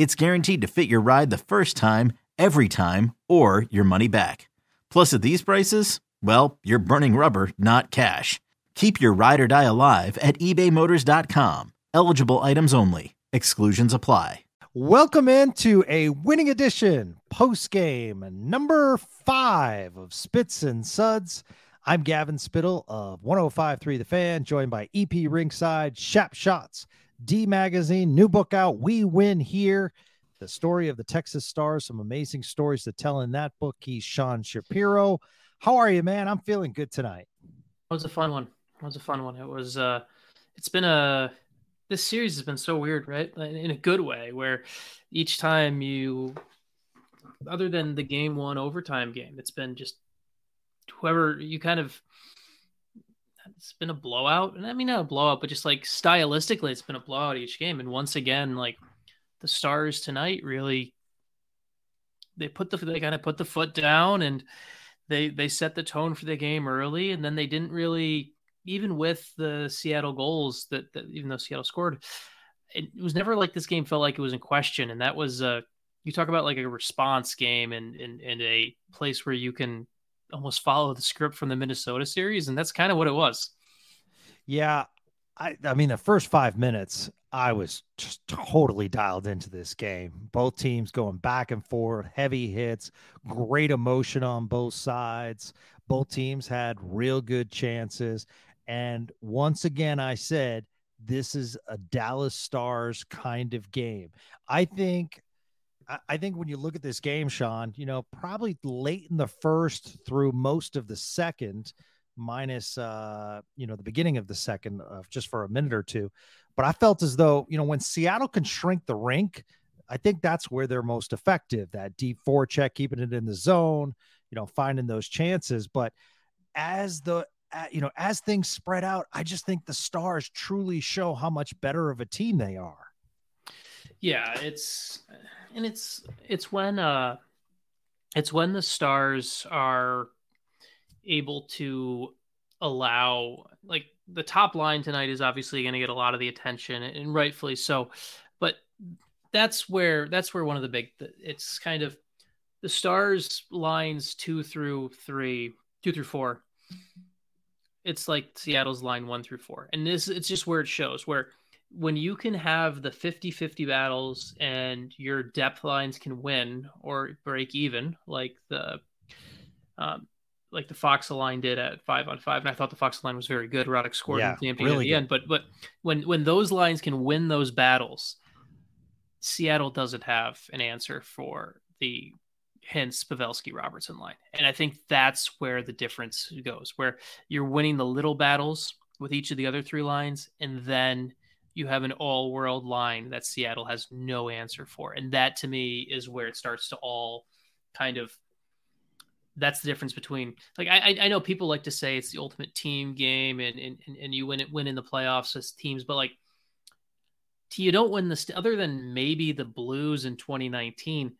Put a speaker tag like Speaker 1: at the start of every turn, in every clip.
Speaker 1: it's guaranteed to fit your ride the first time, every time, or your money back. Plus, at these prices, well, you're burning rubber, not cash. Keep your ride or die alive at ebaymotors.com. Eligible items only. Exclusions apply.
Speaker 2: Welcome into a winning edition post game number five of Spits and Suds. I'm Gavin Spittle of 1053 The Fan, joined by EP Rinkside, Shap Shots, D Magazine, new book out, We Win Here. The story of the Texas Stars, some amazing stories to tell in that book. He's Sean Shapiro. How are you, man? I'm feeling good tonight.
Speaker 3: It was a fun one. It was a fun one. It was uh it's been a this series has been so weird, right? In a good way, where each time you other than the game one overtime game, it's been just whoever you kind of it's been a blowout. And I mean not a blowout, but just like stylistically it's been a blowout each game. And once again, like the stars tonight really they put the they kind of put the foot down and they they set the tone for the game early and then they didn't really even with the Seattle goals that, that even though Seattle scored, it, was never like this game felt like it was in question. And that was uh you talk about like a response game and and, and a place where you can almost follow the script from the Minnesota series, and that's kind of what it was.
Speaker 2: Yeah. I, I mean, the first five minutes, I was just totally dialed into this game. Both teams going back and forth, heavy hits, great emotion on both sides. Both teams had real good chances. And once again, I said, this is a Dallas Stars kind of game. I think I think when you look at this game, Sean, you know, probably late in the first through most of the second, minus uh, you know, the beginning of the second, uh, just for a minute or two. But I felt as though, you know, when Seattle can shrink the rink, I think that's where they're most effective. That deep forecheck, keeping it in the zone, you know, finding those chances. But as the you know, as things spread out, I just think the Stars truly show how much better of a team they are.
Speaker 3: Yeah, it's and it's it's when uh it's when the Stars are able to allow like the top line tonight is obviously going to get a lot of the attention and rightfully so but that's where that's where one of the big it's kind of the stars lines two through three two through four it's like Seattle's line one through four. And this it's just where it shows where when you can have the 50-50 battles and your depth lines can win or break even, like the um, like the Faksa line did at five on five, and I thought the Faksa line was very good. Radek scored yeah, the really at the good. end, but but when when those lines can win those battles, Seattle doesn't have an answer for the Hintz Pavelski Robertson line. And I think that's where the difference goes, where you're winning the little battles with each of the other three lines, and then you have an all world line that Seattle has no answer for. And that to me is where it starts to all kind of that's the difference between like I I know people like to say it's the ultimate team game and and, and you win it win in the playoffs as teams, but like you don't win this other than maybe the Blues in 2019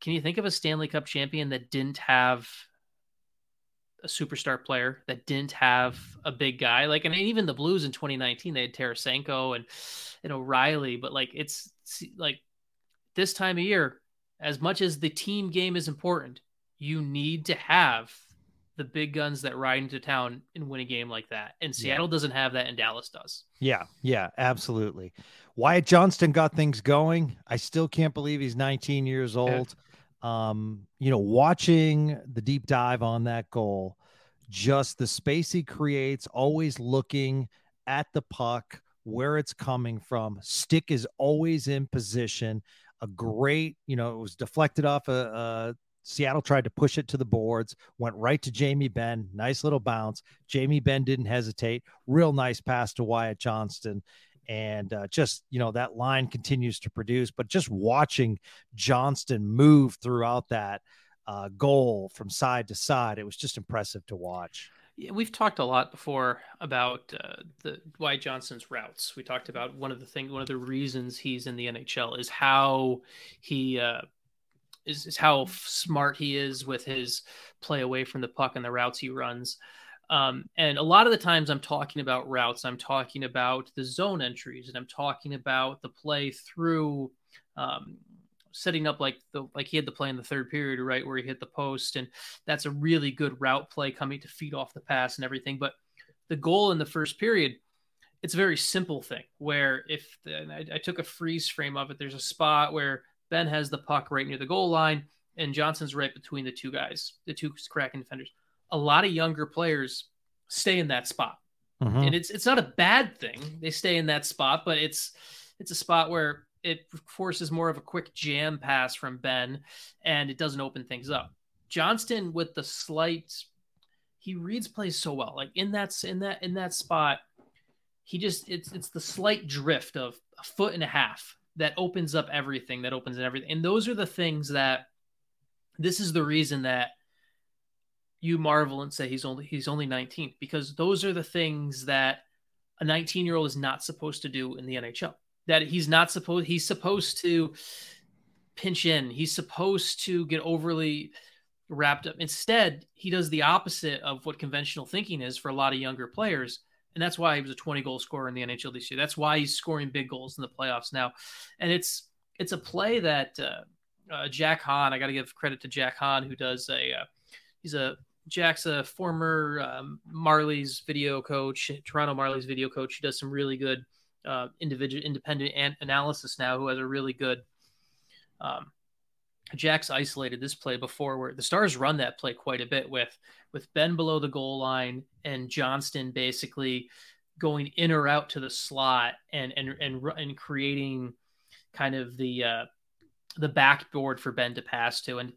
Speaker 3: can you think of a Stanley Cup champion that didn't have a superstar player that didn't have a big guy? Like, and even the Blues in 2019, they had Tarasenko and and O'Reilly, but like it's like this time of year, as much as the team game is important, you need to have the big guns that ride into town and win a game like that. And Seattle yeah. doesn't have that, and Dallas does.
Speaker 2: Yeah, yeah, absolutely. Wyatt Johnston got things going. I still can't believe he's 19 years old. Um, you know, watching the deep dive on that goal, just the space he creates, always looking at the puck, where it's coming from. Stick is always in position. A great, you know, it was deflected off a, a Seattle tried to push it to the boards, went right to Jamie Benn. Nice little bounce. Jamie Benn didn't hesitate. Real nice pass to Wyatt Johnston. And uh, just, you know, that line continues to produce. But just watching Johnston move throughout that uh, goal from side to side, it was just impressive to watch.
Speaker 3: We've talked a lot before about uh, the Wyatt Johnston's routes. We talked about one of the things, one of the reasons he's in the NHL is how he uh, is, is how smart he is with his play away from the puck and the routes he runs. Um, and a lot of the times I'm talking about routes, I'm talking about the zone entries, and I'm talking about the play through um, setting up like the like he had the play in the third period, right, where he hit the post, and that's a really good route play coming to feed off the pass and everything. But the goal in the first period, it's a very simple thing where if the, I, I took a freeze frame of it, there's a spot where Benn has the puck right near the goal line, and Johnston's right between the two guys, the two Kraken defenders. A lot of younger players stay in that spot, mm-hmm. and it's it's not a bad thing. They stay in that spot, but it's it's a spot where it forces more of a quick jam pass from Benn and it doesn't open things up. Johnston with the slight, he reads plays so well. Like in that in that in that spot, he just it's it's the slight drift of a foot and a half that opens up everything, that opens in everything. And those are the things that this is the reason that you marvel and say he's only he's only 19 because those are the things that a 19 year old is not supposed to do in the NHL. That he's not supposed he's supposed to pinch in. He's supposed to get overly wrapped up. Instead, he does the opposite of what conventional thinking is for a lot of younger players and that's why he was a 20 goal scorer in the NHL this year. That's why he's scoring big goals in the playoffs now, and it's it's a play that uh, uh, Jack Han. I got to give credit to Jack Han who does a uh, he's a Jack's a former um, Marlies video coach, Toronto Marlies video coach. He does some really good uh, individual independent an- analysis now. Who has a really good um, Jack's isolated this play before where the Stars run that play quite a bit with with Benn below the goal line and Johnston basically going in or out to the slot and and and and creating kind of the uh the backboard for Benn to pass to and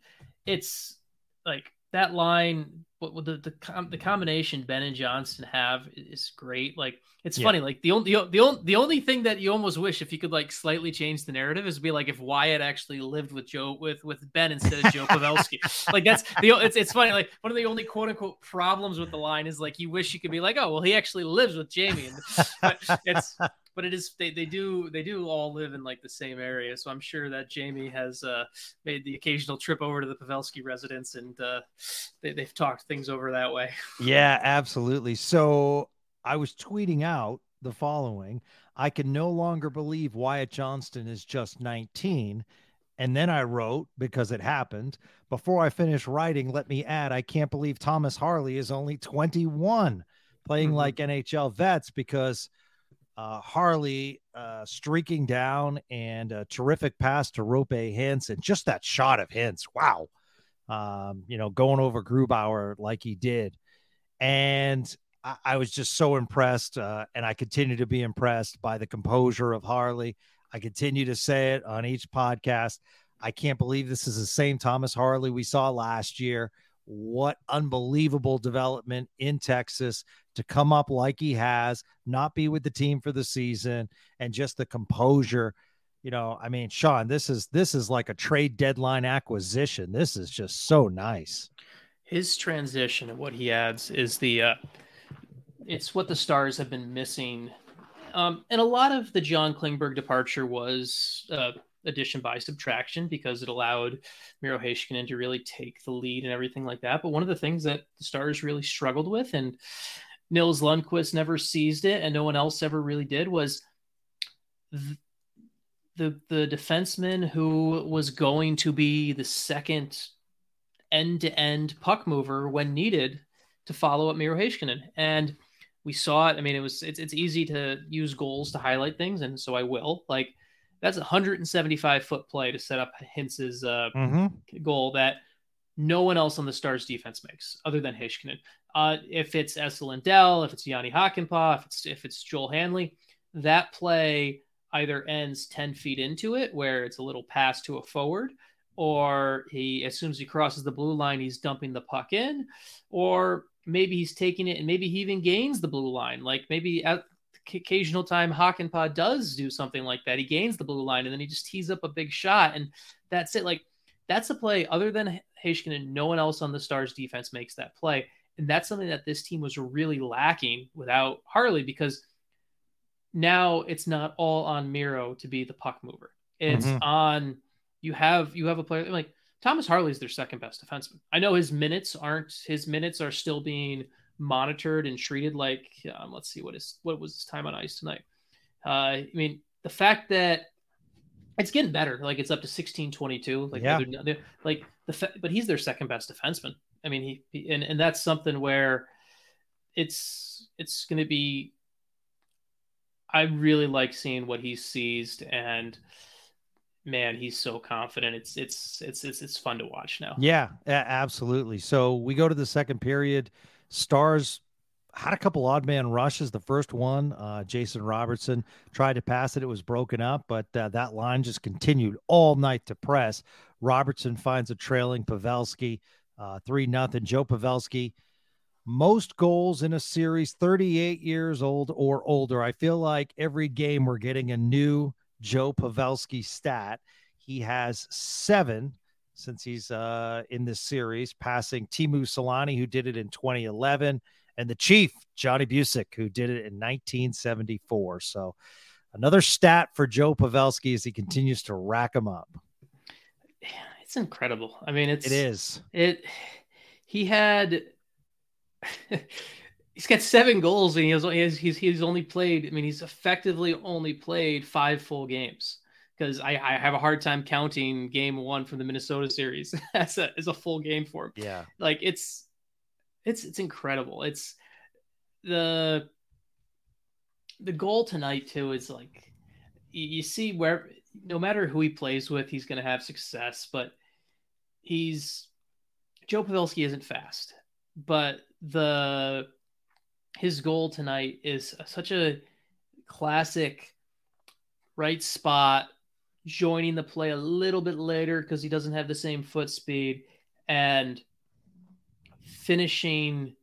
Speaker 3: it's like that line the the, the combination Benn and Johnston have is great. Like it's yeah. funny. Like the only the, the only the only thing that you almost wish if you could like slightly change the narrative is be like if Wyatt actually lived with Joe with with Benn instead of Joe Pavelski. like that's the it's it's funny. Like one of the only quote unquote problems with the line is like you wish you could be like oh well he actually lives with Jamie. And, but it's but it is they, they do they do all live in like the same area so i'm sure that jamie has uh, made the occasional trip over to the pavelski residence and uh, they, they've talked things over that way.
Speaker 2: Yeah absolutely. So i was tweeting out the following. I can no longer believe wyatt johnston is just 19 and then I wrote, because it happened, before I finish writing, let me add, I can't believe Thomas Harley is only 21 playing mm-hmm. like NHL vets because uh, Harley uh, streaking down and a terrific pass to Roope Hintz. Just that shot of Hintz. Wow. Um, you know, going over Grubauer like he did. And I, I was just so impressed. Uh, and I continue to be impressed by the composure of Harley. I continue to say it on each podcast. I can't believe this is the same Thomas Harley we saw last year. What unbelievable development in Texas to come up like he has, not be with the team for the season, and just the composure. You know, I mean, Sean, this is this is like a trade deadline acquisition. This is just so nice.
Speaker 3: His transition and what he adds is the uh it's what the stars have been missing. Um, and a lot of the John Klingberg departure was uh, addition by subtraction because it allowed Miro Heiskanen to really take the lead and everything like that. But one of the things that the Stars really struggled with, and Nils Lundkvist never seized it, and no one else ever really did, was the the, the defenseman who was going to be the second end to end puck mover when needed to follow up Miro Heiskanen. And we saw it. I mean, it was it's it's easy to use goals to highlight things, and so I will. Like That's a 175 foot play to set up Hintz's uh,
Speaker 2: Mm-hmm.
Speaker 3: goal that no one else on the Stars defense makes other than Heiskanen. Uh, if it's Esa Lindell, if it's Jani Hakanpää, if it's if it's Joel Hanley, that play either ends 10 feet into it where it's a little pass to a forward, or he as soon as he crosses the blue line, he's dumping the puck in, or maybe he's taking it and maybe he even gains the blue line. Like maybe at the occasional time Hakanpää does do something like that. He gains the blue line and then he just tees up a big shot and that's it. Like that's a play other than Heiskanen, no one else on the Stars defense makes that play. And that's something that this team was really lacking without Harley because now it's not all on Miro to be the puck mover. It's
Speaker 2: Mhm.
Speaker 3: on you have you have a player like Thomas Harley's their second best defenseman. I know his minutes aren't his minutes are still being monitored and treated like um, let's see what is what was his time on ice tonight. Uh, I mean the fact that it's getting better, like it's up to sixteen twenty two, like
Speaker 2: Yeah.
Speaker 3: they're- they're- like the fa- but he's their second best defenseman. I mean he, he and and that's something where it's it's going to be. I really like seeing what he's seized and man, he's so confident. It's it's it's it's it's fun to watch now.
Speaker 2: Yeah, absolutely. So we go to the second period. Stars had a couple odd man rushes. The first one, uh, Jason Robertson tried to pass it. It was broken up, but uh, that line just continued all night to press. Robertson finds a trailing Pavelski, uh, three nothing. Joe Pavelski, most goals in a series, 38 years old or older. I feel like every game we're getting a new Joe Pavelski stat. He has seven since he's uh, in this series, passing Teemu Selanne, who did it in 2011, and the Chief, Johnny Bucyk, who did it in 1974. So another stat for Joe Pavelski as he continues to rack them up.
Speaker 3: It's incredible. I mean, it's
Speaker 2: It is.
Speaker 3: It he had he's got seven goals and he has he's he's only played. I mean, he's effectively only played five full games because I, I have a hard time counting game one from the Minnesota series as a as a full game for him.
Speaker 2: Yeah.
Speaker 3: Like it's it's it's incredible. It's the the goal tonight too is like you, you see where no matter who he plays with, he's going to have success. But he's Joe Pavelski isn't fast, but the his goal tonight is such a classic right spot, joining the play a little bit later because he doesn't have the same foot speed and finishing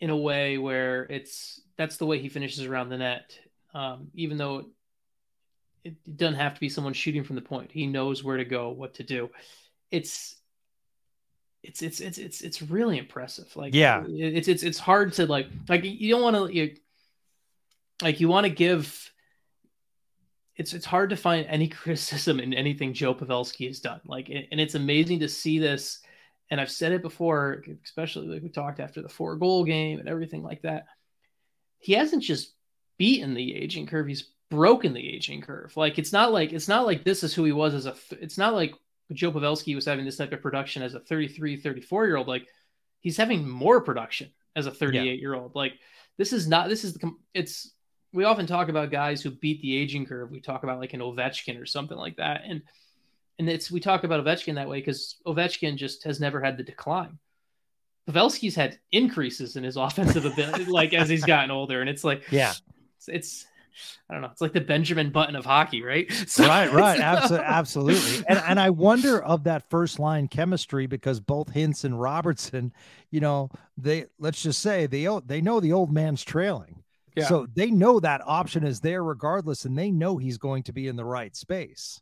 Speaker 3: in a way where it's that's the way he finishes around the net. Um, even though it doesn't have to be someone shooting from the point, he knows where to go, what to do. It's it's it's it's it's it's really impressive. Like
Speaker 2: Yeah.
Speaker 3: it's it's it's hard to like like you don't want to you, like you want to give. It's it's hard to find any criticism in anything Joe Pavelski has done. Like and it's amazing to see this. And I've said it before, especially like we talked after the four goal game and everything like that. He hasn't just beaten the aging curve; he's broken the aging curve. Like it's not like it's not like this is who he was as a. It's not like Joe Pavelski was having this type of production as a 33, 34 year old. Like he's having more production as a 38 year old. Like this is not, this is the, it's, we often talk about guys who beat the aging curve. We talk about like an Ovechkin or something like that. And, and it's, we talk about Ovechkin that way because Ovechkin just has never had the decline. Pavelski's had increases in his offensive ability, like as he's gotten older. And it's like,
Speaker 2: Yeah.
Speaker 3: it's, it's I don't know. It's like the Benjamin Button of hockey, right? So
Speaker 2: right, right. Absolutely, absolutely. And and I wonder of that first line chemistry because both Hintz and Robertson, you know, they let's just say they they know the old man's trailing.
Speaker 3: Yeah.
Speaker 2: So they know that option is there regardless, and they know he's going to be in the right space.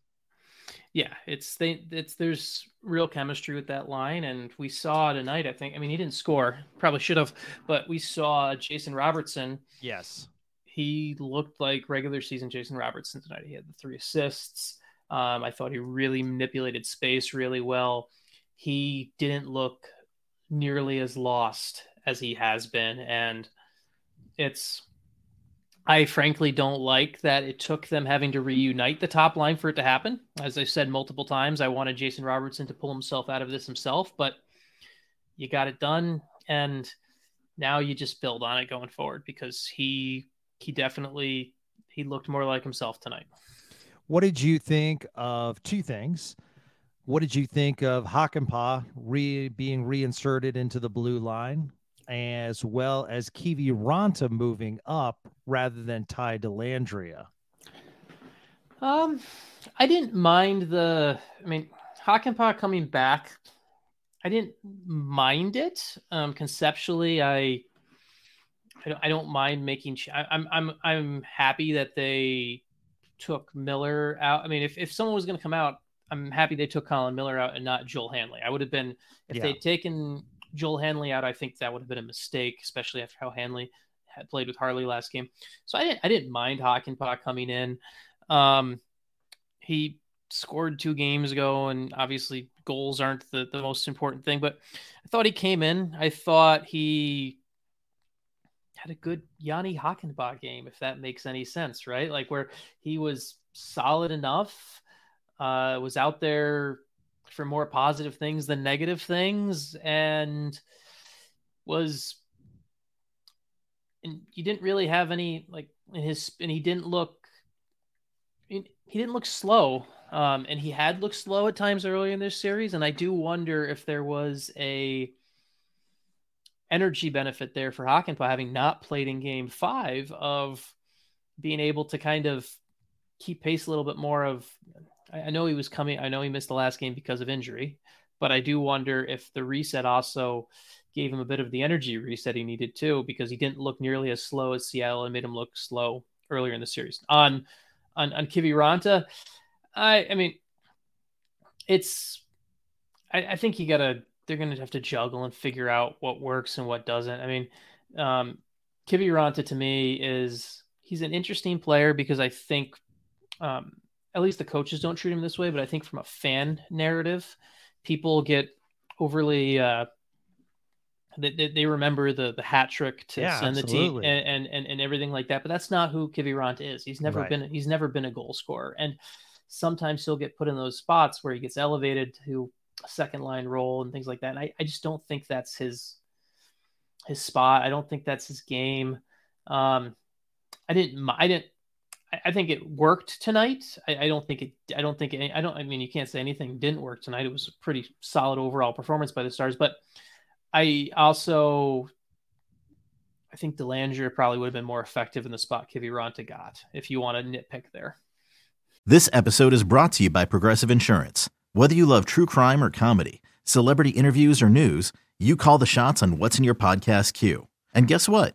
Speaker 3: yeah, it's they it's there's real chemistry with that line, and we saw tonight. I think. I mean, he didn't score, probably should have, but we saw Jason Robertson.
Speaker 2: Yes.
Speaker 3: He looked like regular season Jason Robertson tonight. He had the three assists. Um, I thought he really manipulated space really well. He didn't look nearly as lost as he has been, and it's. I frankly don't like that it took them having to reunite the top line for it to happen. As I said multiple times, I wanted Jason Robertson to pull himself out of this himself, but you got it done, and now you just build on it going forward because he he definitely he looked more like himself tonight.
Speaker 2: what did you think of two things? What did you think of Hakanpää re, being reinserted into the blue line, as well as Kiviranta moving up rather than Ty Dellandrea?
Speaker 3: Um, I didn't mind the. I mean, Hakanpää coming back. I didn't mind it. Um, conceptually, I I don't, I don't mind making. I, I'm I'm I'm happy that they took Miller out. I mean, if if someone was going to come out, I'm happy they took Colin Miller out and not Joel Hanley. I would have been if yeah. they'd taken Joel Hanley out. I think that would have been a mistake, especially after how Hanley had played with Harley last game. So I didn't I didn't mind Hakanpää coming in. Um, he scored two games ago, and obviously goals aren't the, the most important thing, but I thought he came in. I thought he had a good Jani Hakanpää game, if that makes any sense, right? Like where he was solid enough, uh, was out there for more positive things than negative things, and was and he didn't really have any like in his and he didn't look he didn't look slow um, and he had looked slow at times earlier in this series and i do wonder if there was a energy benefit there for Hakanpää having not played in game five of being able to kind of keep pace a little bit more of I know he was coming I know he missed the last game because of injury, but I do wonder if the reset also gave him a bit of the energy reset he needed too, because he didn't look nearly as slow as Seattle and made him look slow earlier in the series. On on on Kiviranta, I I mean it's I, I think you gotta they're to have to juggle and figure out what works and what doesn't. I mean, um, Kiviranta to me is he's an interesting player because I think um, at least the coaches don't treat him this way, but I think from a fan narrative, people get overly uh, they, they remember the the hat trick to
Speaker 2: yeah,
Speaker 3: send absolutely. the team and, and and everything like that. But that's not who Kiviranta is. He's never right. been he's never been a goal scorer, and sometimes he'll get put in those spots where he gets elevated to a second line role and things like that. And I, I just don't think that's his his spot. I don't think that's his game. Um, I didn't. I didn't. I think it worked tonight. I, I don't think it. I don't think. It, I don't. I mean, you can't say anything didn't work tonight. It was a pretty solid overall performance by the Stars. But I also, I think Dellandrea probably would have been more effective in the spot Kiviranta got. If you want to nitpick there.
Speaker 1: This episode is brought to you by Progressive Insurance. Whether you love true crime or comedy, celebrity interviews or news, you call the shots on what's in your podcast queue. And guess what?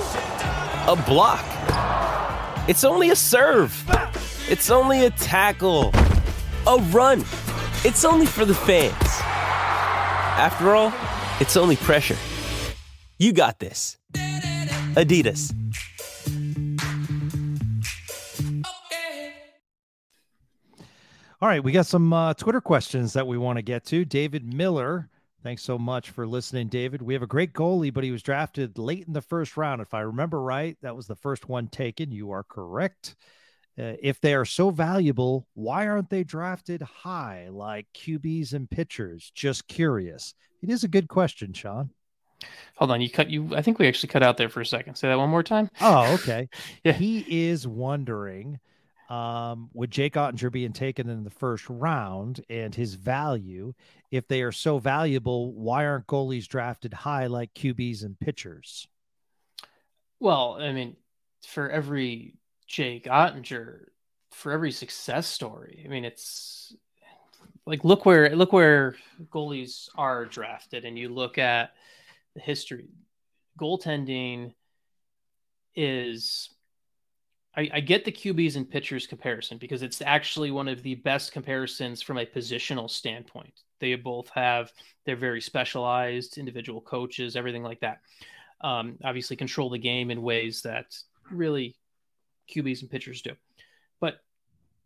Speaker 4: a block. It's only a serve. It's only a tackle, a run. It's only for the fans. After all, it's only pressure. You got this. Adidas.
Speaker 2: All right, we got some uh, Twitter questions that we want to get to. David Miller, thanks so much for listening, David. We have a great goalie, but he was drafted late in the first round. If I remember right, that was the first one taken. You are correct. Uh, if they are so valuable, why aren't they drafted high like QBs and pitchers? Just curious. It is a good question, Sean.
Speaker 3: Hold on, you cut you. I think we actually cut out there for a second. Say that one more time.
Speaker 2: Oh, okay. yeah, he is wondering, um, with Jake Oettinger being taken in the first round and his value, if they are so valuable, why aren't goalies drafted high like QBs and pitchers?
Speaker 3: Well, I mean, for every Jake Oettinger, for every success story, I mean, it's like look where look where goalies are drafted, and you look at the history. Goaltending is I, I, get the QBs and pitchers comparison because it's actually one of the best comparisons from a positional standpoint. They both have they're very specialized individual coaches, everything like that. Um, obviously, control the game in ways that really QBs and pitchers do. But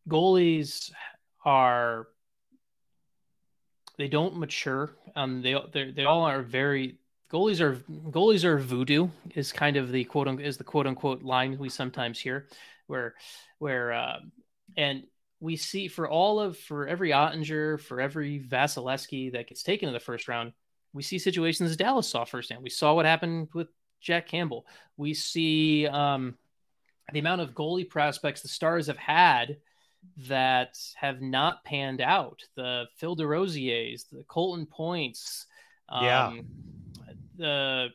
Speaker 3: goalies are they don't mature. Um, they they all are very goalies are goalies are voodoo is kind of the quote unquote is the quote unquote line we sometimes hear, where where uh, and we see for all of for every Oettinger for every Vasilevskiy that gets taken in the first round, we see situations Dallas saw firsthand. We saw what happened with Jack Campbell. We see um, the amount of goalie prospects the Stars have had that have not panned out. The Phil Desrosiers, the Colton Points.
Speaker 2: Um, yeah.
Speaker 3: The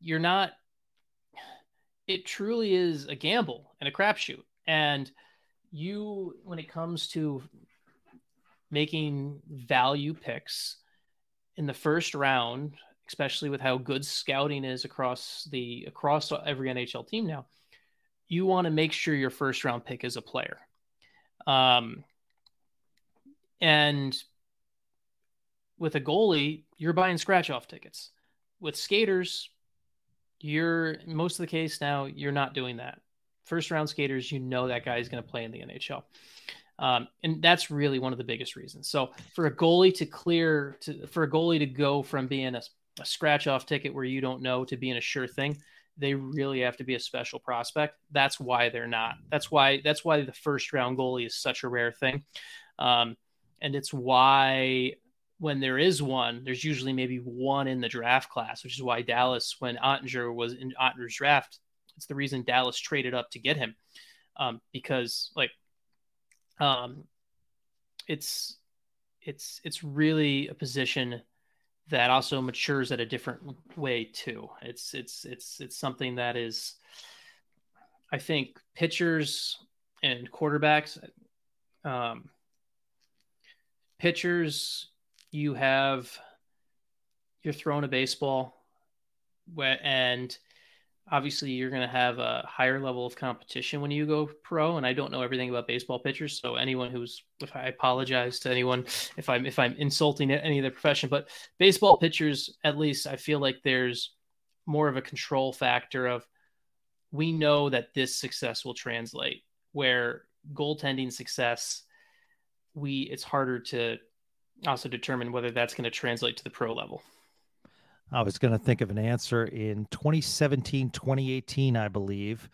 Speaker 3: you're not. It truly is a gamble and a crapshoot, and you when it comes to making value picks in the first round, especially with how good scouting is across the across every NHL team now, you want to make sure your first round pick is a player. Um, and with a goalie, you're buying scratch off tickets. With skaters, you're most of the case now, you're not doing that. First round skaters, you know that guy is going to play in the NHL. Um, and that's really one of the biggest reasons. So for a goalie to clear, to, for a goalie to go from being a, a scratch off ticket where you don't know to being a sure thing, they really have to be a special prospect. That's why they're not. That's why that's why the first round goalie is such a rare thing, um, and it's why when there is one, there's usually maybe one in the draft class, which is why Dallas, when Oettinger was in Oettinger's draft, it's the reason Dallas traded up to get him, um, because like, um, it's it's it's really a position that also matures at a different way too. It's it's it's it's something that is I think pitchers and quarterbacks um pitchers you have you're throwing a baseball and obviously you're going to have a higher level of competition when you go pro and i don't know everything about baseball pitchers so anyone who's if i apologize to anyone if i'm if i'm insulting any of the profession but baseball pitchers at least i feel like there's more of a control factor of we know that this success will translate where goaltending success we it's harder to also determine whether that's going to translate to the pro level
Speaker 2: I was going to think of an answer in 2017, 2018, I believe.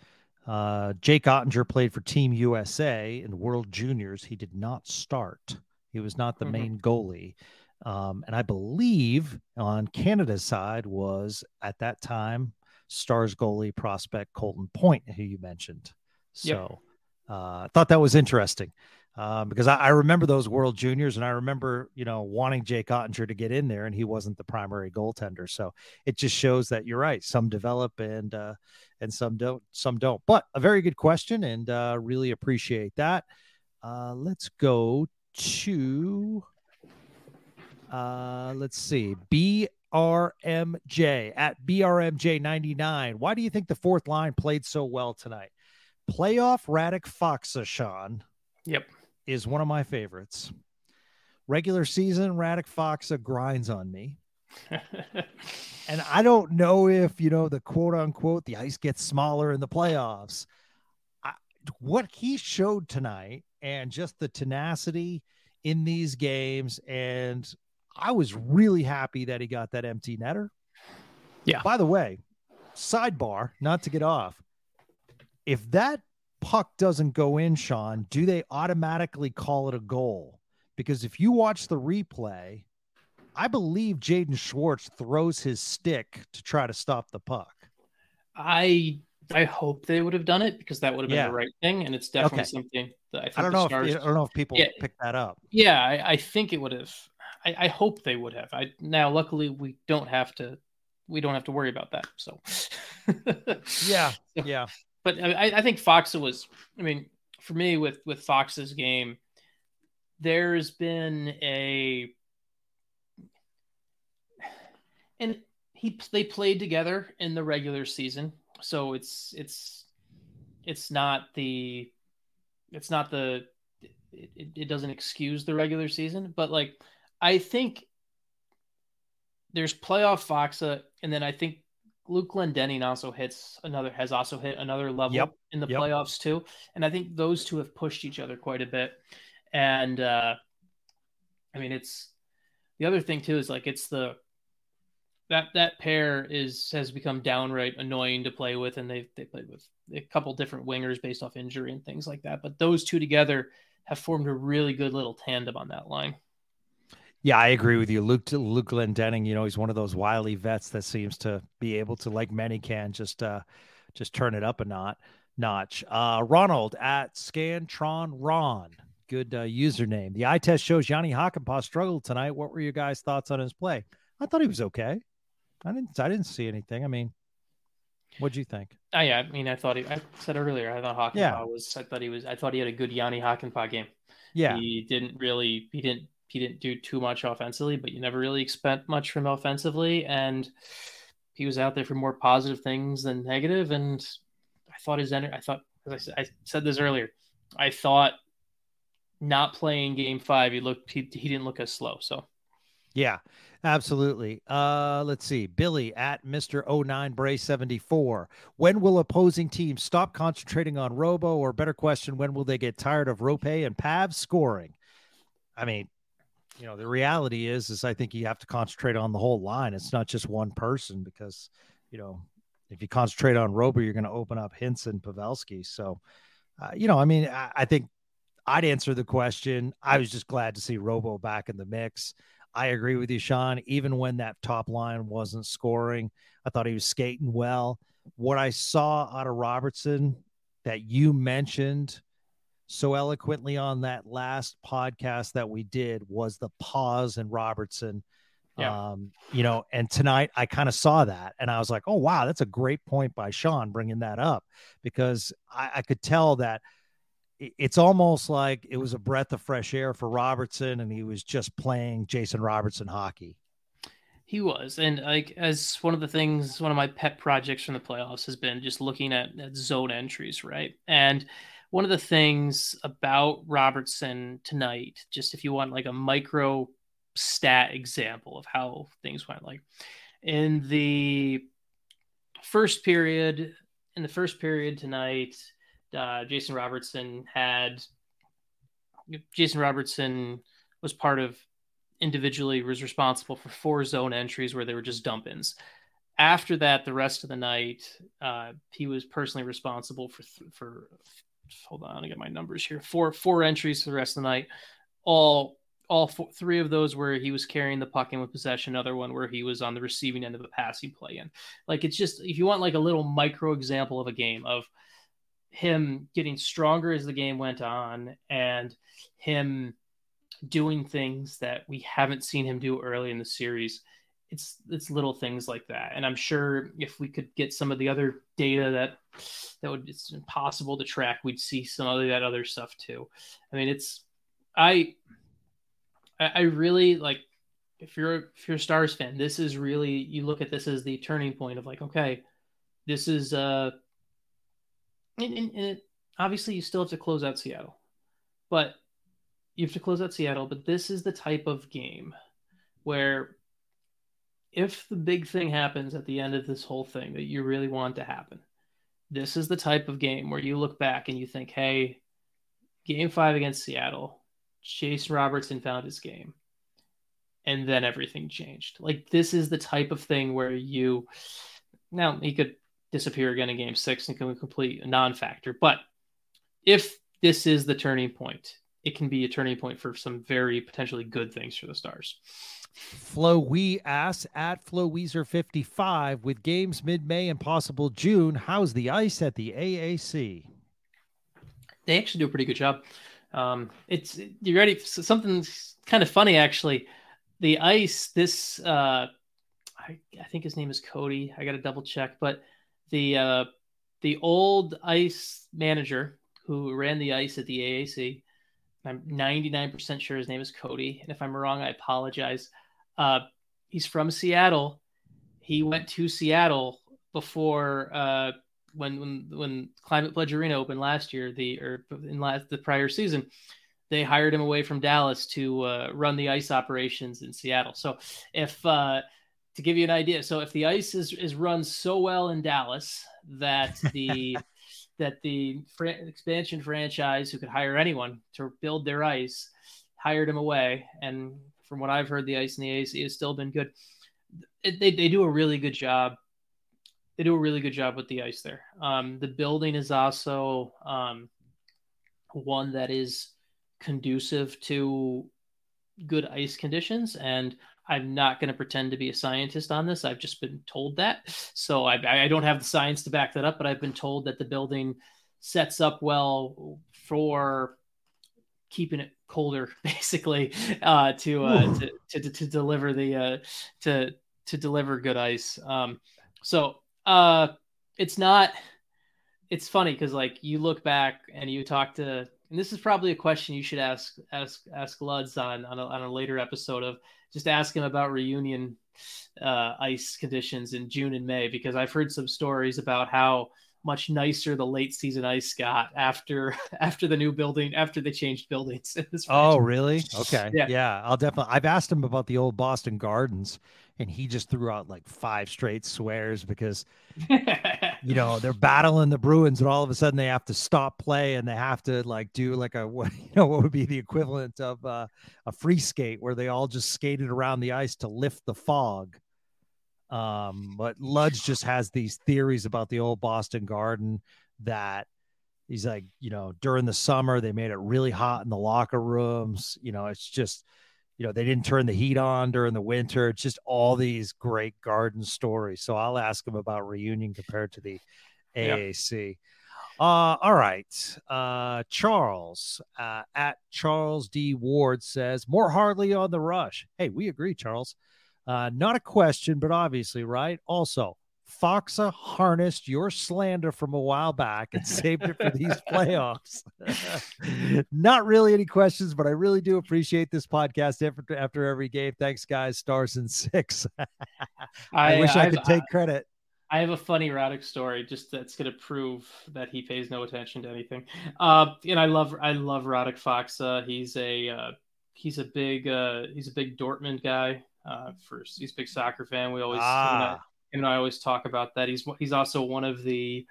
Speaker 2: Uh, Jake Oettinger played for Team USA in World Juniors. He did not start, he was not the mm-hmm. main goalie. Um, and I believe on Canada's side was at that time Stars goalie prospect Colton Point, who you mentioned. So yep. uh, I thought that was interesting um, because I, I, remember those World Juniors, and I remember you know wanting Jake Oettinger to get in there, and he wasn't the primary goaltender. So it just shows that you're right. Some develop, and uh, and some don't. Some don't. But a very good question, and uh, really appreciate that. Uh, let's go to. Uh, let's see. BRMJ at BRMJ99. Why do you think the fourth line played so well tonight? Playoff Radek Faksa, Sean.
Speaker 3: Yep
Speaker 2: is one of my favorites. Regular season, Radek Faksa grinds on me. and I don't know if, you know, the quote unquote, the ice gets smaller in the playoffs. I, what he showed tonight and just the tenacity in these games. And I was really happy that he got that empty netter.
Speaker 3: Yeah.
Speaker 2: By the way, sidebar, not to get off. If that puck doesn't go in, Sean, do they automatically call it a goal? Because if you watch the replay, I believe Jaden Schwartz throws his stick to try to stop the puck.
Speaker 3: I I hope they would have done it because that would have been yeah. the right thing, and it's definitely okay. something that I think. I
Speaker 2: don't know. Stars, if, I don't know if people yeah, pick that up.
Speaker 3: Yeah, I, I think it would have. I, I, hope they would have. I now, luckily, we don't have to. We don't have to worry about that. So.
Speaker 2: yeah. Yeah
Speaker 3: but I, I think Faksa was. I mean, for me with with Faksa's game, there's been a and he they played together in the regular season, so it's it's it's not the it's not the it, it doesn't excuse the regular season, but like I think there's playoff Faksa, and then I think Luke Glendening also hits another has also hit another level
Speaker 2: yep.
Speaker 3: in the
Speaker 2: yep.
Speaker 3: playoffs too, and I think those two have pushed each other quite a bit. And uh, I mean, it's the other thing too is like it's the that that pair is has become downright annoying to play with, and they they played with a couple different wingers based off injury and things like that. But those two together have formed a really good little tandem on that line.
Speaker 2: Yeah, I agree with you. Luke Luke Glendening, you know, he's one of those wily vets that seems to be able to, like many can, just uh just turn it up a knot notch. Uh Ronald at Scantron Ron. Good uh, username. The eye test shows Jani Hakanpää struggled tonight. What were your guys' thoughts on his play? I thought he was okay. I didn't I didn't see anything. I mean, what'd you think?
Speaker 3: Oh, yeah, I mean, I thought he. I said earlier, I thought Hakanpää yeah. was. I thought he was. I thought he had a good Jani Hakanpää game.
Speaker 2: Yeah,
Speaker 3: he didn't really. He didn't he didn't do too much offensively, but you never really expect much from offensively. And he was out there for more positive things than negative. And I thought his energy, I thought, as I said, I said this earlier, I thought not playing game five, he looked, he, he didn't look as slow. So,
Speaker 2: yeah, absolutely. Uh, let's see. Billy at Mr. 09 Bray 74. When will opposing teams stop concentrating on Robo? Or better question, when will they get tired of Roope and Pav scoring? I mean, you know the reality is is i think you have to concentrate on the whole line it's not just one person because you know if you concentrate on Robo, you're going to open up Hintz Pavelski. So, uh, you know, I mean, I, I, think I'd answer the question. I was just glad to see Robo back in the mix. I agree with you, Sean. Even when that top line wasn't scoring, I thought he was skating well. What I saw out of Robertson that you mentioned so eloquently on that last podcast that we did was the pause in Robertson. Yeah. Um, you know, and tonight I kind of saw that and I was like, oh, wow, that's a great point by Sean bringing that up because I, I could tell that it's almost like it was a breath of fresh air for Robertson and he was just playing Jason Robertson hockey.
Speaker 3: He was. And like as one of the things, one of my pet projects from the playoffs has been just looking at, at zone entries, right? And one of the things about Robertson tonight, just if you want like a micro stat example of how things went, like in the first period, in the first period tonight, uh, Jason Robertson had Jason Robertson was part of individually was responsible for four zone entries where they were just dump ins. After that, the rest of the night, uh, he was personally responsible for for hold on, I get my numbers here. Four four entries for the rest of the night. All all four, three of those where he was carrying the puck in with possession. Another one where he was on the receiving end of a passing play. And like it's just if you want like a little micro example of a game of him getting stronger as the game went on and him doing things that we haven't seen him do early in the series it's it's little things like that. And i'm sure if we could get some of the other data that that would it's impossible to track we'd see some of that other stuff too. I mean it's i i really like if you're if you're a stars fan this is really you look at this as the turning point of like okay this is uh and, and, and obviously you still have to close out seattle but you have to close out seattle but this is the type of game where if the big thing happens at the end of this whole thing that you really want to happen, this is the type of game where you look back and you think, hey, game five against Seattle, Jason Robertson found his game. And then everything changed. Like, this is the type of thing where you now he could disappear again in game six and can complete a non factor. But if this is the turning point, it can be a turning point for some very potentially good things for the Stars.
Speaker 2: Flo We asks at Flo Weezer 55 with games mid May and possible June. How's the ice at the AAC?
Speaker 3: They actually do a pretty good job. Um, it's you ready? Something's kind of funny actually. The ice this uh, I, I think his name is Cody. I got to double check, but the uh, the old ice manager who ran the ice at the AAC. I'm 99% sure his name is Cody. And if I'm wrong, I apologize. Uh, he's from Seattle. He went to Seattle before uh, when when when Climate Pledge Arena opened last year, the or in last the prior season. They hired him away from Dallas to uh, run the ice operations in Seattle. So, if uh, to give you an idea, so if the ice is is run so well in Dallas that the that the expansion franchise, who could hire anyone to build their ice, hired him away. And from what I've heard, the ice in the AC has still been good. It, they, they do a really good job. They do a really good job with the ice there. Um, the building is also um, one that is conducive to good ice conditions. And I'm not going to pretend to be a scientist on this. I've just been told that. So I, I don't have the science to back that up, but I've been told that the building sets up well for keeping it colder, basically, uh, to, uh, to, to, to, deliver the uh, to to deliver good ice. Um, so uh, it's not. It's funny because like you look back and you talk to, and this is probably a question you should ask ask ask Luds on on a, on a later episode of just ask him about reunion uh, ice conditions in June and May because I've heard some stories about how much nicer the late season ice got after after the new building after they changed buildings.
Speaker 2: oh, really? Okay. Yeah. yeah, I'll definitely. I've asked him about the old Boston Gardens, and he just threw out like five straight swears because you know they're battling the Bruins, and all of a sudden they have to stop play and they have to like do like a what you know what would be the equivalent of uh, a free skate where they all just skated around the ice to lift the fog. Um, but Ludge just has these theories about the old Boston Garden that he's like, you know, during the summer they made it really hot in the locker rooms. You know, it's just you know, they didn't turn the heat on during the winter. It's just all these great garden stories. So I'll ask him about reunion compared to the AAC. Uh, all right. Uh, Charles uh, at Charles D. Ward says, more Harley on the rush. Hey, we agree, Charles. Uh, not a question, but obviously, right? Also, Faksa harnessed your slander from a while back and saved it for these playoffs. Not really any questions, but I really do appreciate this podcast after, after every game. Thanks, guys. Stars and six. I, I, wish I, I could take credit.
Speaker 3: I have a funny erotic story just that's going to prove that he pays no attention to anything. Uh, and I love I love Radek Faksa. He's a uh, he's a big uh, he's a big Dortmund guy. Uh, first, he's a big soccer fan. We always ah and I always talk about that. He's he's also one of the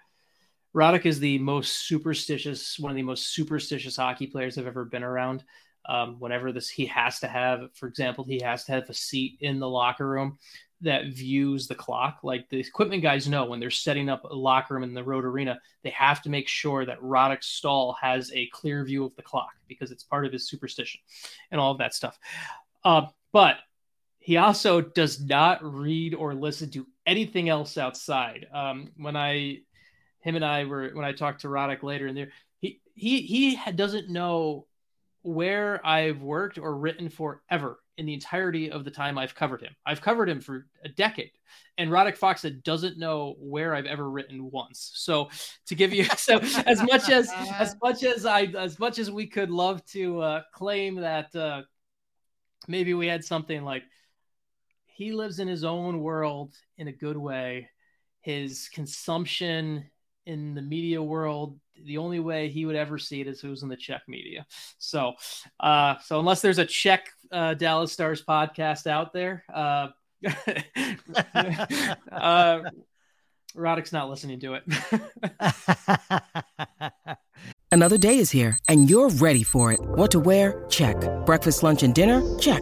Speaker 3: Radek is the most superstitious, one of the most superstitious hockey players I've ever been around. Um, whenever this, he has to have, for example, he has to have a seat in the locker room that views the clock. Like the equipment guys know when they're setting up a locker room in the road arena, they have to make sure that Radek's stall has a clear view of the clock because it's part of his superstition and all of that stuff. Uh, but he also does not read or listen to anything else outside. Um, when I, him and I were when I talked to Radek later in there, he he he doesn't know where I've worked or written for ever in the entirety of the time I've covered him. I've covered him for a decade, and Radek Faksa doesn't know where I've ever written once. So to give you so as much as as much as I as much as we could love to uh, claim that uh, maybe we had something like he lives in his own world in a good way. His consumption in the media world, the only way he would ever see it is who's in the Czech media. So, uh, so unless there's a Czech uh, Dallas Stars podcast out there, uh, uh, Radek's not listening to it.
Speaker 5: Another day is here, and you're ready for it. What to wear? Check. Breakfast, lunch, and dinner? Check.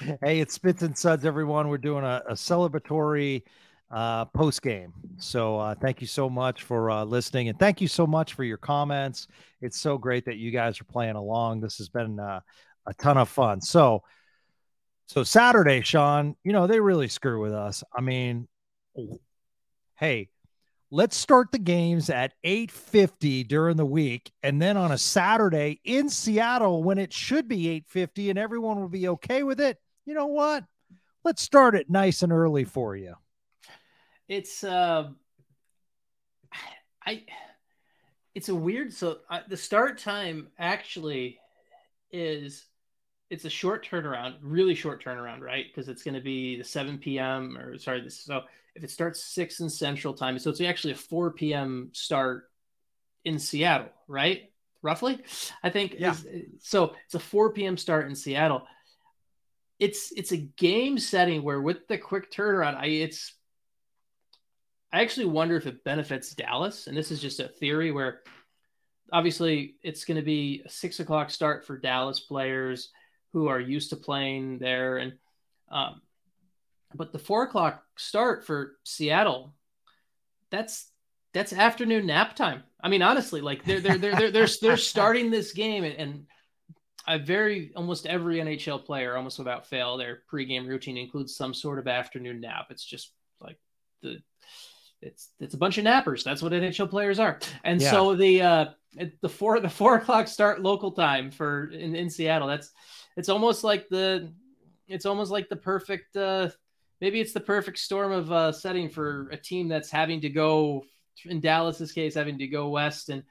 Speaker 2: Hey, it's Spits and Suds, everyone. We're doing a, a celebratory uh, post game. So uh, thank you so much for uh, listening, and thank you so much for your comments. It's so great that you guys are playing along. This has been uh, a ton of fun. So, so Saturday, Sean, you know, they really screw with us. I mean, hey, let's start the games at 8:50 during the week and then on a Saturday in Seattle when it should be 8:50 and everyone will be okay with it. You know what? Let's start it nice and early for you.
Speaker 3: It's uh I it's a weird so uh, the start time actually is it's a short turnaround, really short turnaround, right? Because it's going to be the 7 p.m. or sorry, this so if it starts six in Central Time, so it's actually a 4 p.m. start in Seattle, right? Roughly, I think.
Speaker 2: Yeah.
Speaker 3: so it's a 4 p.m. start in Seattle. It's it's a game setting where with the quick turnaround, I it's I actually wonder if it benefits Dallas, and this is just a theory where obviously it's going to be a six o'clock start for Dallas players who are used to playing there, and um, but the four o'clock start for Seattle, that's that's afternoon nap time. I mean, honestly, like they're they're they're they're they're, they're starting this game and, and I very almost every NHL player, almost without fail, their pregame routine includes some sort of afternoon nap. It's just like the it's it's a bunch of nappers. That's what NHL players are. And yeah. so the uh the four the four o'clock start local time for in, in Seattle. That's it's almost like the it's almost like the perfect uh maybe it's the perfect storm of uh setting for a team that's having to go in Dallas's case having to go west and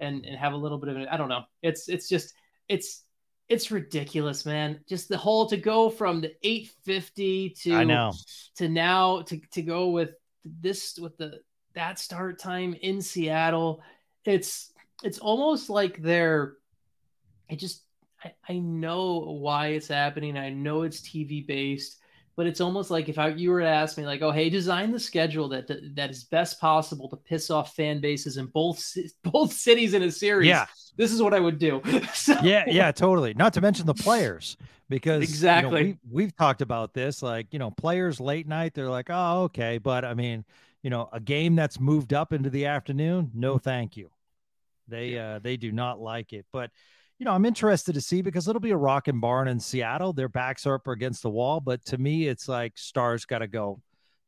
Speaker 3: and and have a little bit of I don't know. It's it's just it's it's ridiculous, man. Just the whole to go from the 850 to
Speaker 2: I know
Speaker 3: to now to to go with this with the that start time in Seattle, it's it's almost like they're I just I, I know why it's happening. I know it's TV based, but it's almost like if I, you were to ask me like, oh hey, design the schedule that that is best possible to piss off fan bases in both both cities in a series.
Speaker 2: Yeah.
Speaker 3: This is what I would do.
Speaker 2: so, yeah, yeah, totally. Not to mention the players because
Speaker 3: exactly
Speaker 2: you know, we, we've talked about this like you know players late night they're like oh okay but i mean you know a game that's moved up into the afternoon no thank you. They uh they do not like it but you know i'm interested to see because it'll be a rock and barn in seattle. Their backs are up against the wall but to me it's like stars got to go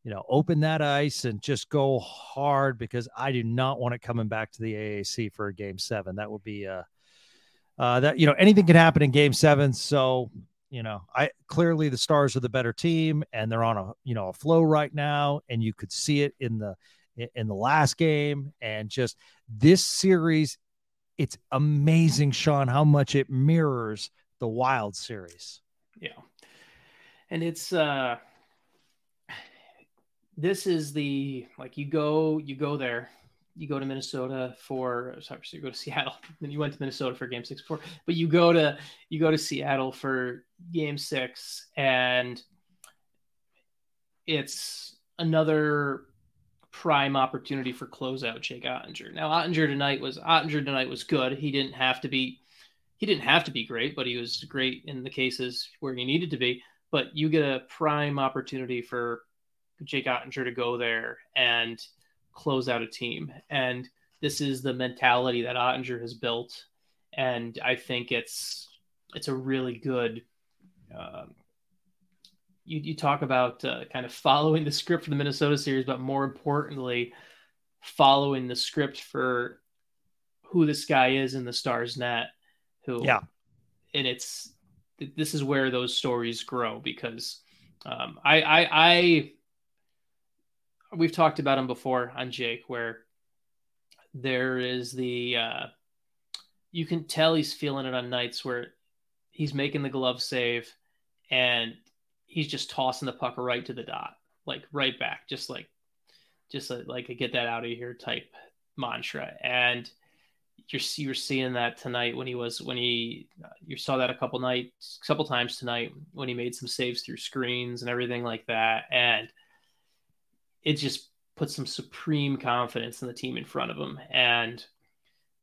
Speaker 2: you know open that ice and just go hard because i do not want it coming back to the aac for a game seven that would be uh uh, that you know anything can happen in game seven so you know, I clearly the Stars are the better team and they're on a, you know, a flow right now and you could see it in the in the last game and just this series it's amazing Sean how much it mirrors the Wild series.
Speaker 3: Yeah. And it's uh this is the like you go you go there you go to Minnesota for sorry, so you go to Seattle. Then you went to Minnesota for game six four. But you go to you go to Seattle for game six, and it's another prime opportunity for closeout Jake Oettinger. Now Oettinger tonight was Oettinger tonight was good. He didn't have to be he didn't have to be great, but he was great in the cases where he needed to be. But you get a prime opportunity for Jake Oettinger to go there and close out a team. And this is the mentality that Oettinger has built. And I think it's it's a really good. Uh, you, you talk about uh, kind of following the script for the Minnesota series, but more importantly, following the script for who this guy is in the Stars net. Who,
Speaker 2: yeah,
Speaker 3: and it's this is where those stories grow because um, I, I I we've talked about him before on Jake, where there is the uh, you can tell he's feeling it on nights where he's making the glove save and he's just tossing the puck right to the dot, like right back, just like just a, like a get that out of here type mantra. And you're you're seeing that tonight when he was when he you saw that a couple nights, a couple times tonight when he made some saves through screens and everything like that, and it just puts some supreme confidence in the team in front of them. And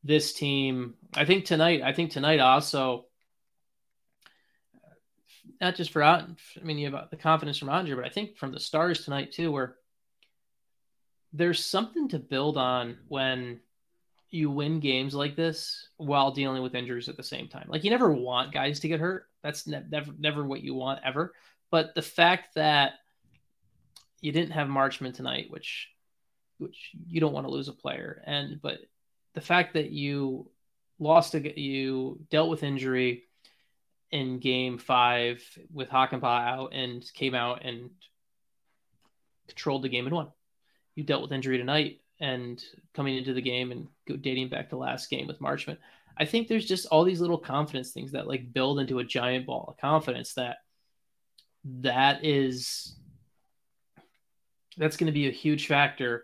Speaker 3: this team, I think tonight, I think tonight also, not just for I mean, you have the confidence from Andre, but I think from the stars tonight too, where there's something to build on when you win games like this while dealing with injuries at the same time. Like you never want guys to get hurt. That's ne- never never what you want ever. But the fact that you didn't have Marchment tonight, which which you don't want to lose a player, and but the fact that you lost a you dealt with injury in game five with Hakanpää out and came out and controlled the game and won. You dealt with injury tonight and coming into the game and dating back to last game with Marchment. I think there's just all these little confidence things that like build into a giant ball of confidence that that is that's going to be a huge factor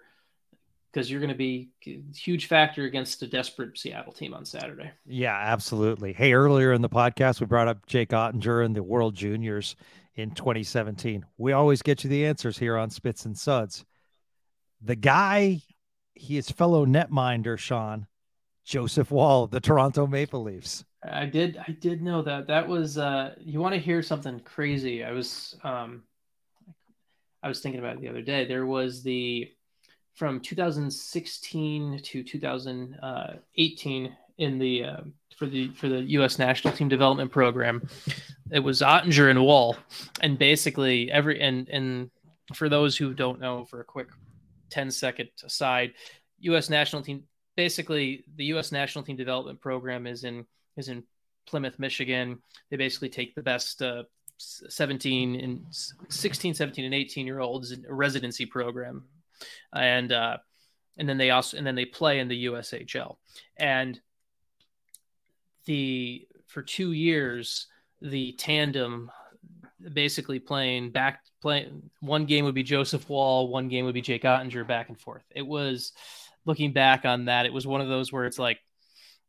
Speaker 3: because you're going to be a huge factor against a desperate Seattle team on Saturday.
Speaker 2: Yeah, absolutely. Hey, earlier in the podcast, we brought up Jake Oettinger and the World Juniors in 2017. We always get you the answers here on Spits and Suds. The guy, he is fellow netminder, Sean, Joseph Woll, of the Toronto Maple Leafs.
Speaker 3: I did, I did know that. That was, uh, you want to hear something crazy? I was, um, I was thinking about it the other day. There was the from 2016 to 2018 in the uh, for the for the U.S. national team development program. It was Oettinger and Woll, and basically every and and for those who don't know, for a quick 10 second aside, U.S. national team basically the U.S. national team development program is in is in Plymouth, Michigan. They basically take the best uh, 17 and 16, 17, and 18 year olds in a residency program and uh, and then they also and then they play in the USHL. And the for two years, the tandem basically playing back playing one game would be Joseph Woll, one game would be Jake Oettinger back and forth. It was looking back on that, it was one of those where it's like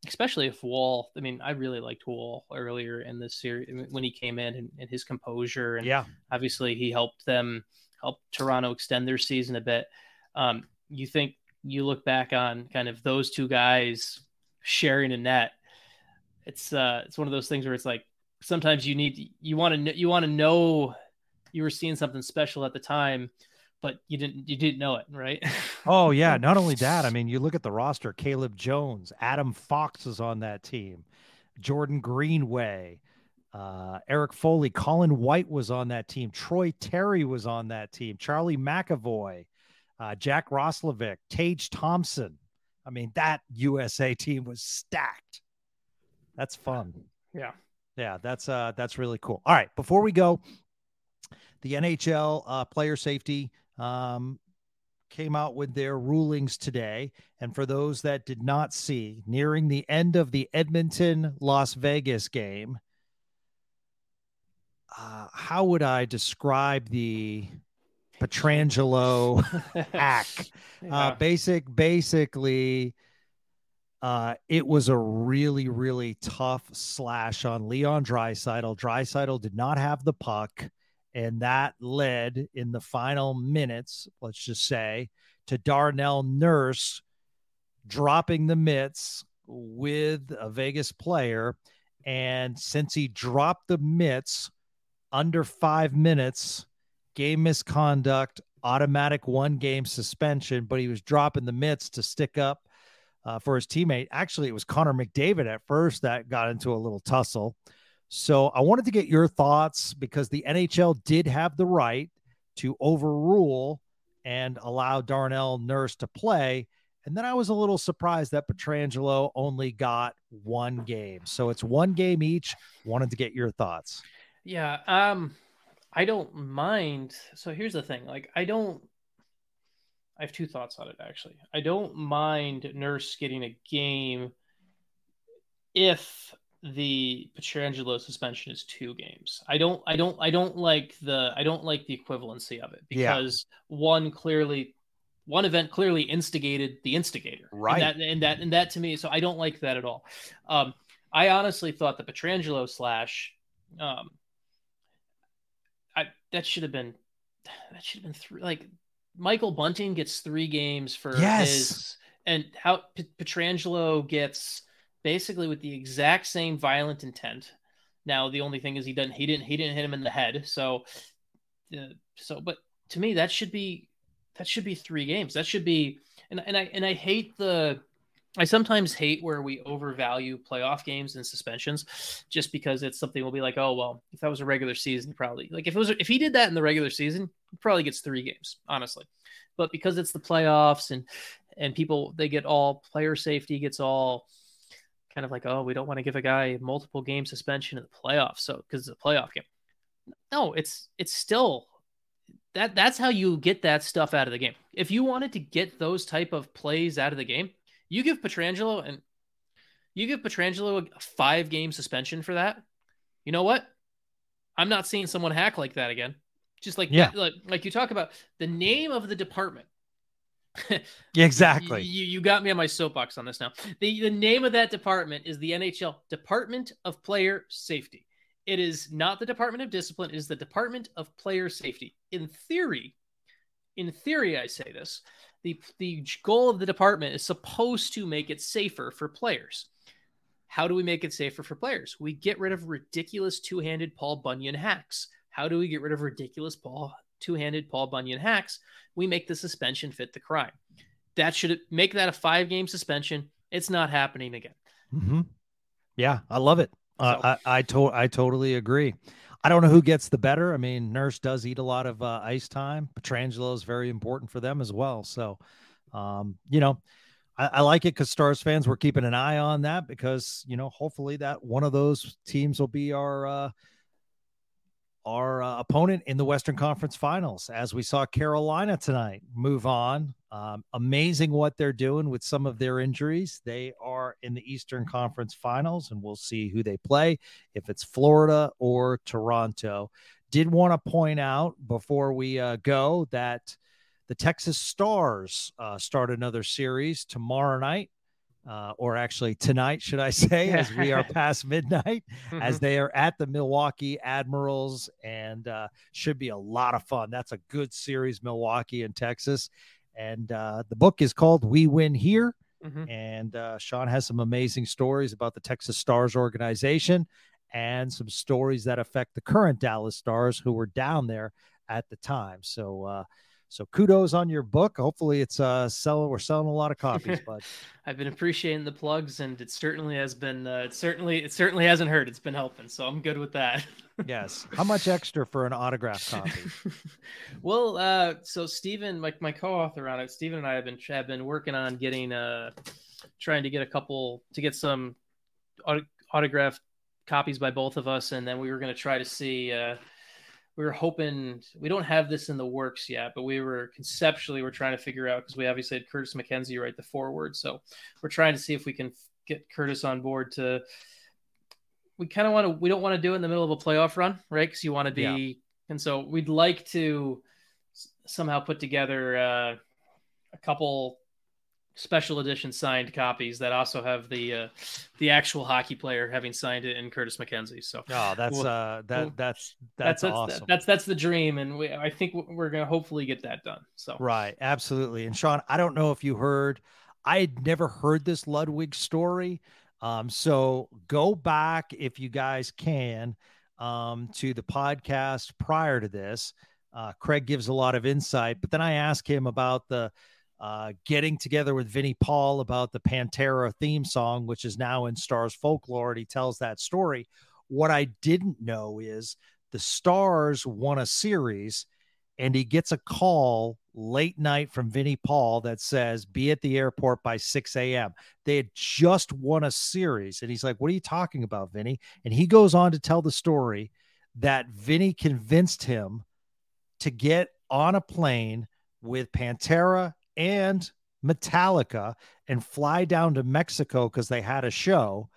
Speaker 3: especially if Woll, I mean, I really liked Woll earlier in this series when he came in and, and his composure. And
Speaker 2: yeah,
Speaker 3: obviously he helped them help Toronto extend their season a bit. Um, you think you look back on kind of those two guys sharing a net. It's uh, it's one of those things where it's like sometimes you need you want to you want to know you were seeing something special at the time, but you didn't you didn't know it, right?
Speaker 2: oh yeah, not only that. I mean, you look at the roster: Caleb Jones, Adam Fox is on that team, Jordan Greenway. Uh, Erik Foley, Colin White was on that team. Troy Terry was on that team. Charlie McAvoy, uh, Jack Roslovic, Tage Thompson. I mean, that USA team was stacked. That's fun.
Speaker 3: Yeah.
Speaker 2: Yeah, that's uh that's really cool. All right, before we go, the NHL uh, player safety um, came out with their rulings today. And for those that did not see, nearing the end of the Edmonton Las Vegas game, uh, how would I describe the Pietrangelo hack?
Speaker 3: Yeah.
Speaker 2: Uh, basic, basically, uh, it was a really, really tough slash on Leon Draisaitl. Draisaitl did not have the puck, and that led in the final minutes, let's just say, to Darnell Nurse dropping the mitts with a Vegas player. And since he dropped the mitts, under five minutes, game misconduct, automatic one game suspension, but he was dropping the mitts to stick up uh, for his teammate. Actually, it was Connor McDavid at first that got into a little tussle. So I wanted to get your thoughts because the NHL did have the right to overrule and allow Darnell Nurse to play. And then I was a little surprised that Pietrangelo only got one game. So it's one game each. Wanted to get your thoughts.
Speaker 3: Yeah, um I don't mind. So here's the thing, like I don't I have two thoughts on it actually. I don't mind Nurse getting a game if the Pietrangelo suspension is two games. I don't I don't I don't like the I don't like the equivalency of it because yeah. one clearly one event clearly instigated the instigator.
Speaker 2: Right.
Speaker 3: And that and that and that to me, so I don't like that at all. Um I honestly thought the Pietrangelo slash um I that should have been that should have been three like Michael Bunting gets three games for
Speaker 2: yes.
Speaker 3: his and how P- Pietrangelo gets basically with the exact same violent intent. Now the only thing is he doesn't he didn't he didn't hit him in the head. So uh, so but to me that should be that should be three games. That should be and and I and I hate the I sometimes hate where we overvalue playoff games and suspensions just because it's something we'll be like, oh well, if that was a regular season, probably like if it was if he did that in the regular season, he probably gets three games, honestly. But because it's the playoffs and and people they get all player safety gets all kind of like, oh, we don't want to give a guy multiple game suspension in the playoffs, so because it's a playoff game. No, it's it's still that that's how you get that stuff out of the game. If you wanted to get those type of plays out of the game, you give Pietrangelo and you give Pietrangelo a five game suspension for that. You know what? I'm not seeing someone hack like that again. Just like
Speaker 2: yeah,
Speaker 3: like, like you talk about the name of the department.
Speaker 2: yeah, exactly.
Speaker 3: You, you got me on my soapbox on this now. The the name of that department is the NHL Department of Player Safety. It is not the Department of Discipline, it is the Department of Player Safety. In theory, in theory, I say this, the, the goal of the department is supposed to make it safer for players. How do we make it safer for players? We get rid of ridiculous two handed Paul Bunyan hacks. How do we get rid of ridiculous Paul two handed Paul Bunyan hacks? We make the suspension fit the crime. That should make that a five game suspension. It's not happening again.
Speaker 2: Mm-hmm. Yeah, I love it. Uh, so. I I, to- I totally agree. I don't know who gets the better. I mean, Nurse does eat a lot of uh, ice time. Pietrangelo is very important for them as well. So, um, you know, I, I like it because Stars fans were keeping an eye on that because you know, hopefully that one of those teams will be our uh, our uh, opponent in the Western Conference Finals, as we saw Carolina tonight move on. Um, amazing what they're doing with some of their injuries. They are in the Eastern Conference Finals, and we'll see who they play if it's Florida or Toronto. Did want to point out before we uh, go that the Texas Stars uh, start another series tomorrow night uh, or actually tonight, should I say, as we are past midnight, mm-hmm. as they are at the Milwaukee Admirals, and uh, should be a lot of fun. That's a good series, Milwaukee and Texas. And uh, the book is called We Win Here. Mm-hmm. And uh, Sean has some amazing stories about the Texas Stars organization and some stories that affect the current Dallas Stars who were down there at the time. So, uh, so kudos on your book. Hopefully it's uh selling we're selling a lot of copies, but
Speaker 3: I've been appreciating the plugs and it certainly has been uh, it certainly it certainly hasn't hurt. It's been helping. So I'm good with that.
Speaker 2: yes. How much extra for an autograph copy?
Speaker 3: well, uh so Stephen, my, my co-author on it, Stephen and I have been have been working on getting uh trying to get a couple to get some auto, autographed copies by both of us and then we were going to try to see uh we were hoping we don't have this in the works yet, but we were conceptually we're trying to figure out because we obviously had Curtis McKenzie write the forward, so we're trying to see if we can get Curtis on board to. We kind of want to. We don't want to do it in the middle of a playoff run, right? Because you want to be, yeah. and so we'd like to somehow put together uh, a couple special edition signed copies that also have the uh, the actual hockey player having signed it in Curtis McKenzie. So
Speaker 2: oh, that's well, uh, that well, that's that's,
Speaker 3: that's
Speaker 2: awesome.
Speaker 3: That's, that's the dream, and we, I think we're gonna hopefully get that done. So
Speaker 2: right, absolutely. And Sean, I don't know if you heard, I had never heard this Ludwig story. Um, so go back if you guys can um, to the podcast prior to this. Uh, Craig gives a lot of insight, but then I ask him about the uh, getting together with Vinnie Paul about the Pantera theme song, which is now in Stars folklore, and he tells that story. What I didn't know is the Stars won a series, and he gets a call late night from Vinnie Paul that says, Be at the airport by 6 a.m. They had just won a series. And he's like, What are you talking about, Vinnie? And he goes on to tell the story that Vinnie convinced him to get on a plane with Pantera and Metallica and fly down to Mexico because they had a show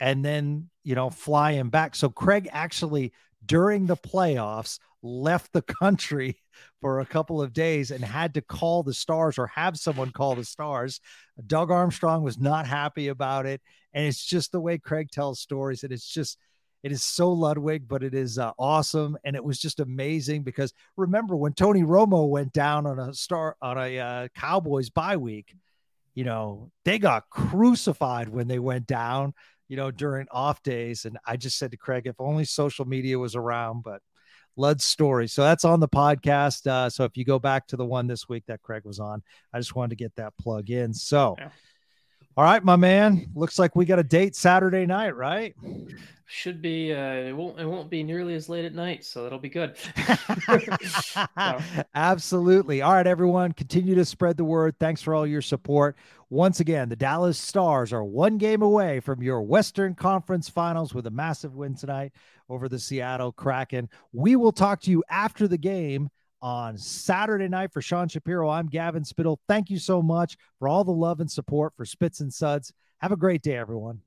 Speaker 2: and then, you know, fly him back. So Craig actually, during the playoffs, left the country for a couple of days and had to call the stars or have someone call the stars. Doug Armstrong was not happy about it. And it's just the way Craig tells stories. And it's just, it is so Ludwig, but it is uh, awesome, and it was just amazing because remember when Tony Romo went down on a star on a uh, Cowboys bye week, you know they got crucified when they went down, you know during off days, and I just said to Craig, if only social media was around, but. Lud's story. So that's on the podcast. Uh, so if you go back to the one this week that Craig was on, I just wanted to get that plug in. So, yeah. All right, my man. Looks like we got a date Saturday night, right?
Speaker 3: Should be. Uh, it won't. It won't be nearly as late at night, so that'll be good.
Speaker 2: Absolutely. All right, everyone. Continue to spread the word. Thanks for all your support. Once again, the Dallas Stars are one game away from your Western Conference Finals with a massive win tonight over the Seattle Kraken. We will talk to you after the game on Saturday night for Sean Shapiro. I'm Gavin Spittle. Thank you so much for all the love and support for Spits and Suds. Have a great day, everyone.